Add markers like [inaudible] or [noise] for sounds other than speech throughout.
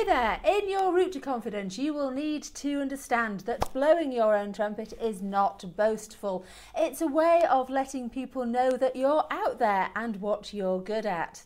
Hey there! In your route to confidence, you will need to understand that blowing your own trumpet is not boastful. It's a way of letting people know that you're out there and what you're good at.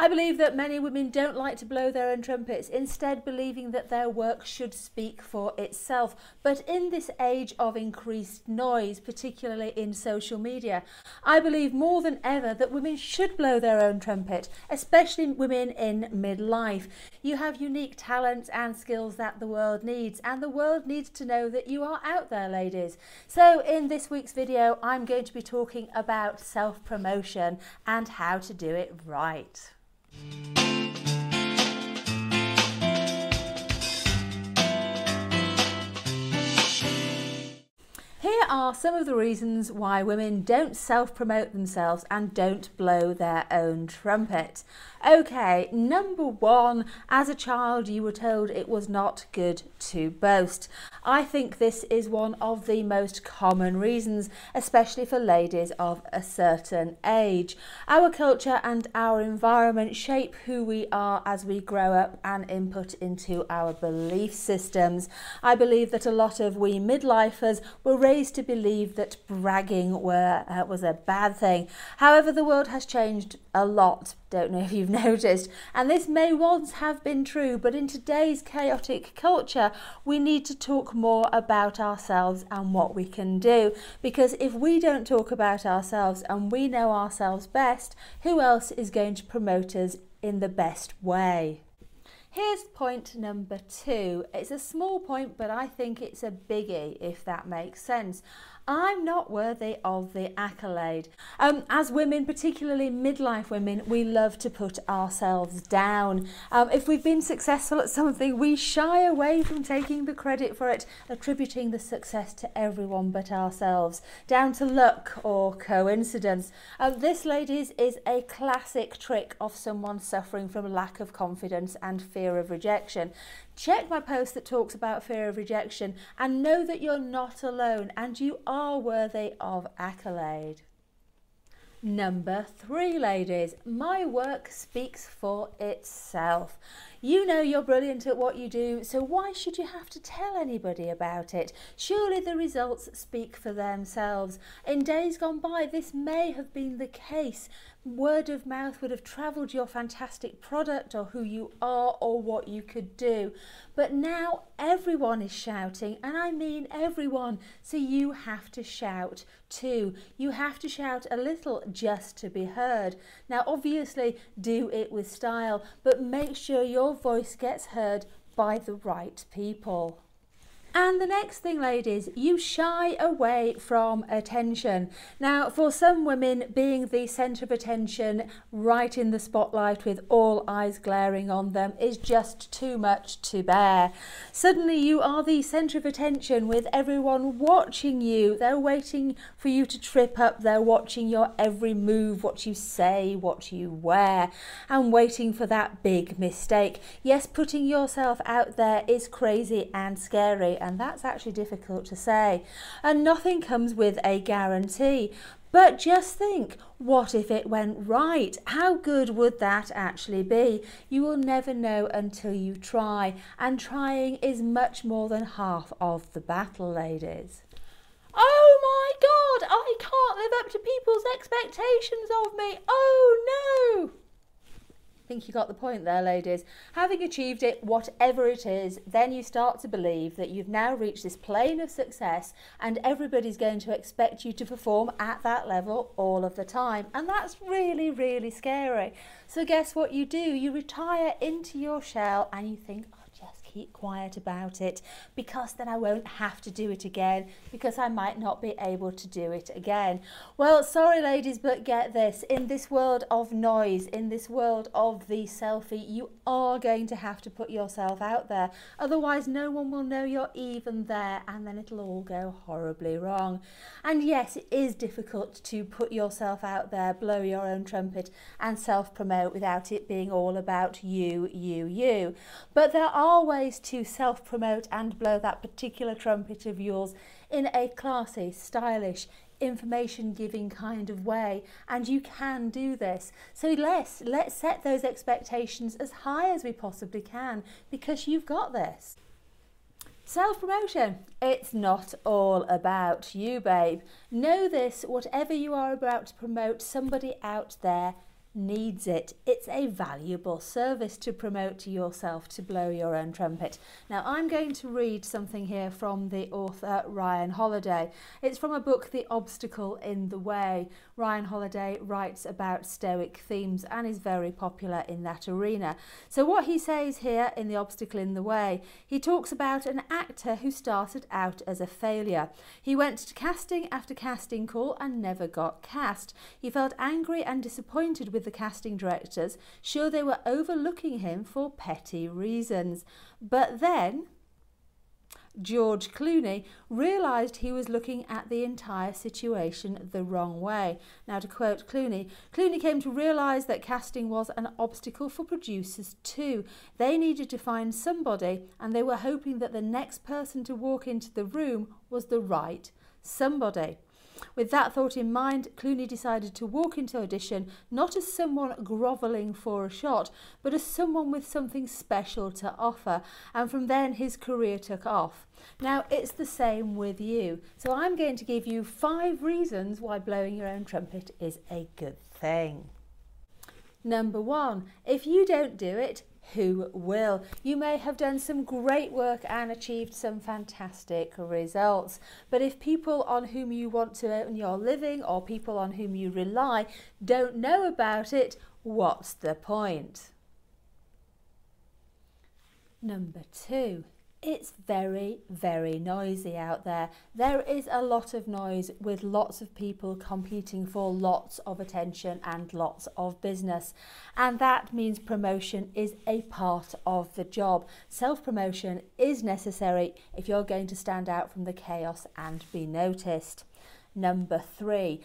I believe that many women don't like to blow their own trumpets, instead believing that their work should speak for itself. But in this age of increased noise, particularly in social media, I believe more than ever that women should blow their own trumpet, especially women in midlife. You have unique talents and skills that the world needs, and the world needs to know that you are out there, ladies. So in this week's video, I'm going to be talking about self-promotion and how to do it right. Thank you. Here are some of the reasons why women don't self promote themselves and don't blow their own trumpet. Okay, number one, as a child, you were told it was not good to boast. I think this is one of the most common reasons, especially for ladies of a certain age. Our culture and our environment shape who we are as we grow up and input into our belief systems. I believe that a lot of we midlifers were raised to believe that bragging were, uh, was a bad thing. However, the world has changed a lot. Don't know if you've [laughs] noticed. And this may once have been true, but in today's chaotic culture, we need to talk more about ourselves and what we can do. Because if we don't talk about ourselves and we know ourselves best, who else is going to promote us in the best way? Here's point number two. It's a small point, but I think it's a biggie, if that makes sense. I'm not worthy of the accolade. Um, as women, particularly midlife women, we love to put ourselves down. Um, if we've been successful at something, we shy away from taking the credit for it, attributing the success to everyone but ourselves, down to luck or coincidence. Um, this, ladies, is a classic trick of someone suffering from lack of confidence and fear of rejection. Check my post that talks about fear of rejection and know that you're not alone and you are worthy of accolade. Number three, ladies, my work speaks for itself. You know you're brilliant at what you do, so why should you have to tell anybody about it? Surely the results speak for themselves. In days gone by, this may have been the case. Word of mouth would have travelled your fantastic product or who you are or what you could do. But now everyone is shouting, and I mean everyone, so you have to shout too. You have to shout a little just to be heard. Now, obviously, do it with style, but make sure your your voice gets heard by the right people. And the next thing, ladies, you shy away from attention. Now, for some women, being the centre of attention right in the spotlight with all eyes glaring on them is just too much to bear. Suddenly, you are the centre of attention with everyone watching you. They're waiting for you to trip up. They're watching your every move, what you say, what you wear, and waiting for that big mistake. Yes, putting yourself out there is crazy and scary and that's actually difficult to say. And nothing comes with a guarantee. But just think, what if it went right? How good would that actually be? You will never know until you try, and trying is much more than half of the battle, ladies. Oh my God, I can't live up to people's expectations of me. Oh no! Think you got the point there, ladies. Having achieved it, whatever it is, then you start to believe that you've now reached this plane of success and everybody's going to expect you to perform at that level all of the time. And that's really, really scary. So guess what you do? You retire into your shell and you think, oh, keep quiet about it because then I won't have to do it again because I might not be able to do it again. Well, sorry ladies, but get this. In this world of noise, in this world of the selfie, you are going to have to put yourself out there. Otherwise, no one will know you're even there and then it'll all go horribly wrong. And yes, it is difficult to put yourself out there, blow your own trumpet and self-promote without it being all about you, you, you. But there are ways ways to self-promote and blow that particular trumpet of yours in a classy, stylish, information giving kind of way and you can do this so let's let's set those expectations as high as we possibly can because you've got this Self promotion. It's not all about you, babe. Know this whatever you are about to promote, somebody out there needs it. It's a valuable service to promote yourself, to blow your own trumpet. Now, I'm going to read something here from the author Ryan Holiday. It's from a book, The Obstacle Is the Way. Ryan Holiday writes about Stoic themes and is very popular in that arena. So, what he says here in The Obstacle Is the Way, he talks about an actor who started out as a failure. He went to casting after casting call and never got cast. He felt angry and disappointed with the casting directors, sure they were overlooking him for petty reasons. But then George Clooney realised he was looking at the entire situation the wrong way. Now, to quote Clooney, Clooney came to realise that casting was an obstacle for producers too. They needed to find somebody, and they were hoping that the next person to walk into the room was the right somebody. With that thought in mind, Clooney decided to walk into audition not as someone grovelling for a shot, but as someone with something special to offer. And from then, his career took off. Now, it's the same with you. So I'm going to give you five reasons why blowing your own trumpet is a good thing. Number one, if you don't do it, who will. You may have done some great work and achieved some fantastic results, but if people on whom you want to earn your living or people on whom you rely don't know about it, what's the point? Number two, it's very, very noisy out there. There is a lot of noise with lots of people competing for lots of attention and lots of business. And that means promotion is a part of the job. Self promotion is necessary if you're going to stand out from the chaos and be noticed. Number three,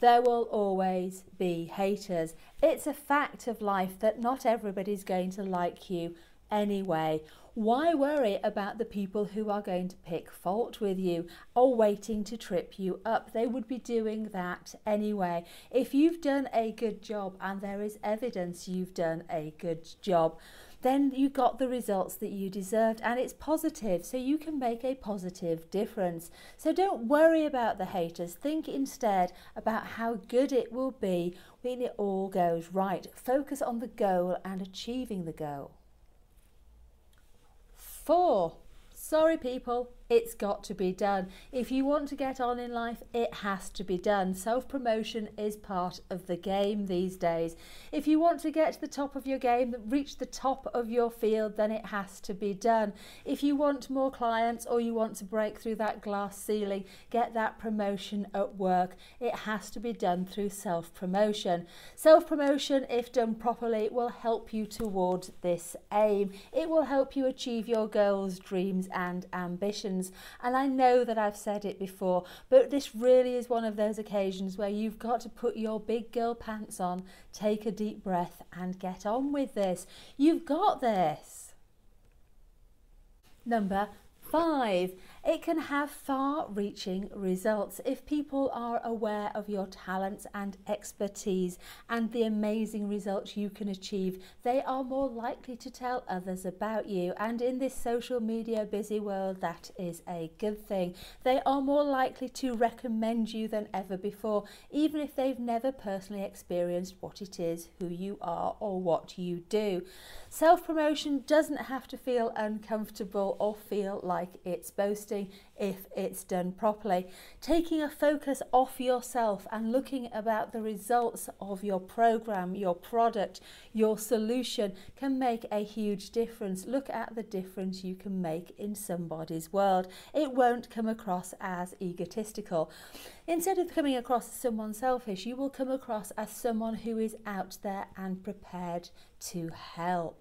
there will always be haters. It's a fact of life that not everybody's going to like you anyway. Why worry about the people who are going to pick fault with you or waiting to trip you up? They would be doing that anyway. If you've done a good job and there is evidence you've done a good job, then you got the results that you deserved and it's positive so you can make a positive difference so don't worry about the haters think instead about how good it will be when it all goes right focus on the goal and achieving the goal Four, sorry people, it's got to be done. If you want to get on in life, it has to be done. Self promotion is part of the game these days. If you want to get to the top of your game, reach the top of your field, then it has to be done. If you want more clients or you want to break through that glass ceiling, get that promotion at work, it has to be done through self promotion. Self promotion, if done properly, will help you towards this aim. It will help you achieve your goals, dreams, and ambitions occasions, and I know that I've said it before, but this really is one of those occasions where you've got to put your big girl pants on, take a deep breath, and get on with this. You've got this. Number five, it can have far reaching results if people are aware of your talents and expertise and the amazing results you can achieve. They are more likely to tell others about you, and in this social media busy world, that is a good thing. They are more likely to recommend you than ever before, even if they've never personally experienced what it is, who you are, or what you do. Self promotion doesn't have to feel uncomfortable or feel like it's boasting if it's done properly. Taking a focus off yourself and looking about the results of your program, your product, your solution can make a huge difference. Look at the difference you can make in somebody's world. It won't come across as egotistical. Instead of coming across as someone selfish, you will come across as someone who is out there and prepared to help.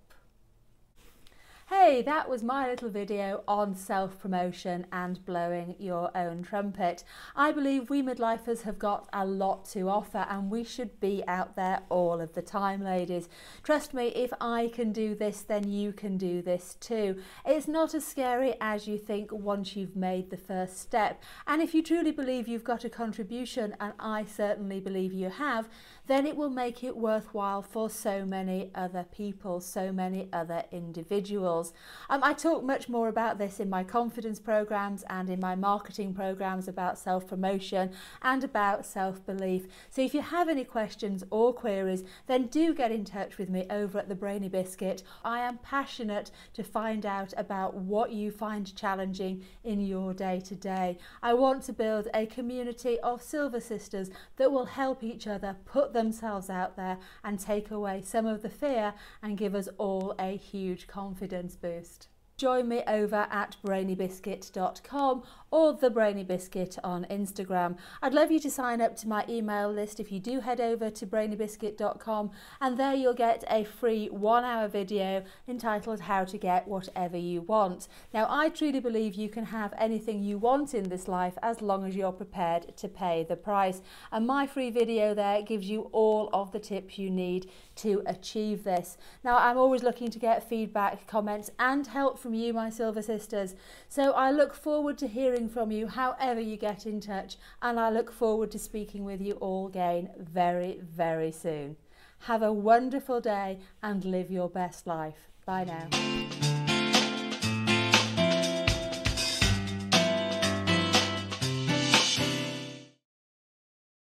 Hey, that was my little video on self promotion and blowing your own trumpet. I believe we midlifers have got a lot to offer and we should be out there all of the time, ladies. Trust me, if I can do this, then you can do this too. It's not as scary as you think once you've made the first step. And if you truly believe you've got a contribution, and I certainly believe you have, then it will make it worthwhile for so many other people, so many other individuals. Um, I talk much more about this in my confidence programs and in my marketing programs about self promotion and about self belief. So if you have any questions or queries, then do get in touch with me over at the Brainy Biscuit. I am passionate to find out about what you find challenging in your day to day. I want to build a community of Silver Sisters that will help each other put themselves out there and take away some of the fear and give us all a huge confidence boost join me over at brainybiscuit.com or the Brainy Biscuit on Instagram. I'd love you to sign up to my email list if you do head over to brainybiscuit.com and there you'll get a free one hour video entitled How to Get Whatever You Want. Now I truly believe you can have anything you want in this life as long as you're prepared to pay the price and my free video there gives you all of the tips you need to achieve this. Now I'm always looking to get feedback, comments and help from you my Silver Sisters so I look forward to hearing from you however you get in touch and I look forward to speaking with you all again very, very soon. Have a wonderful day and live your best life. Bye now.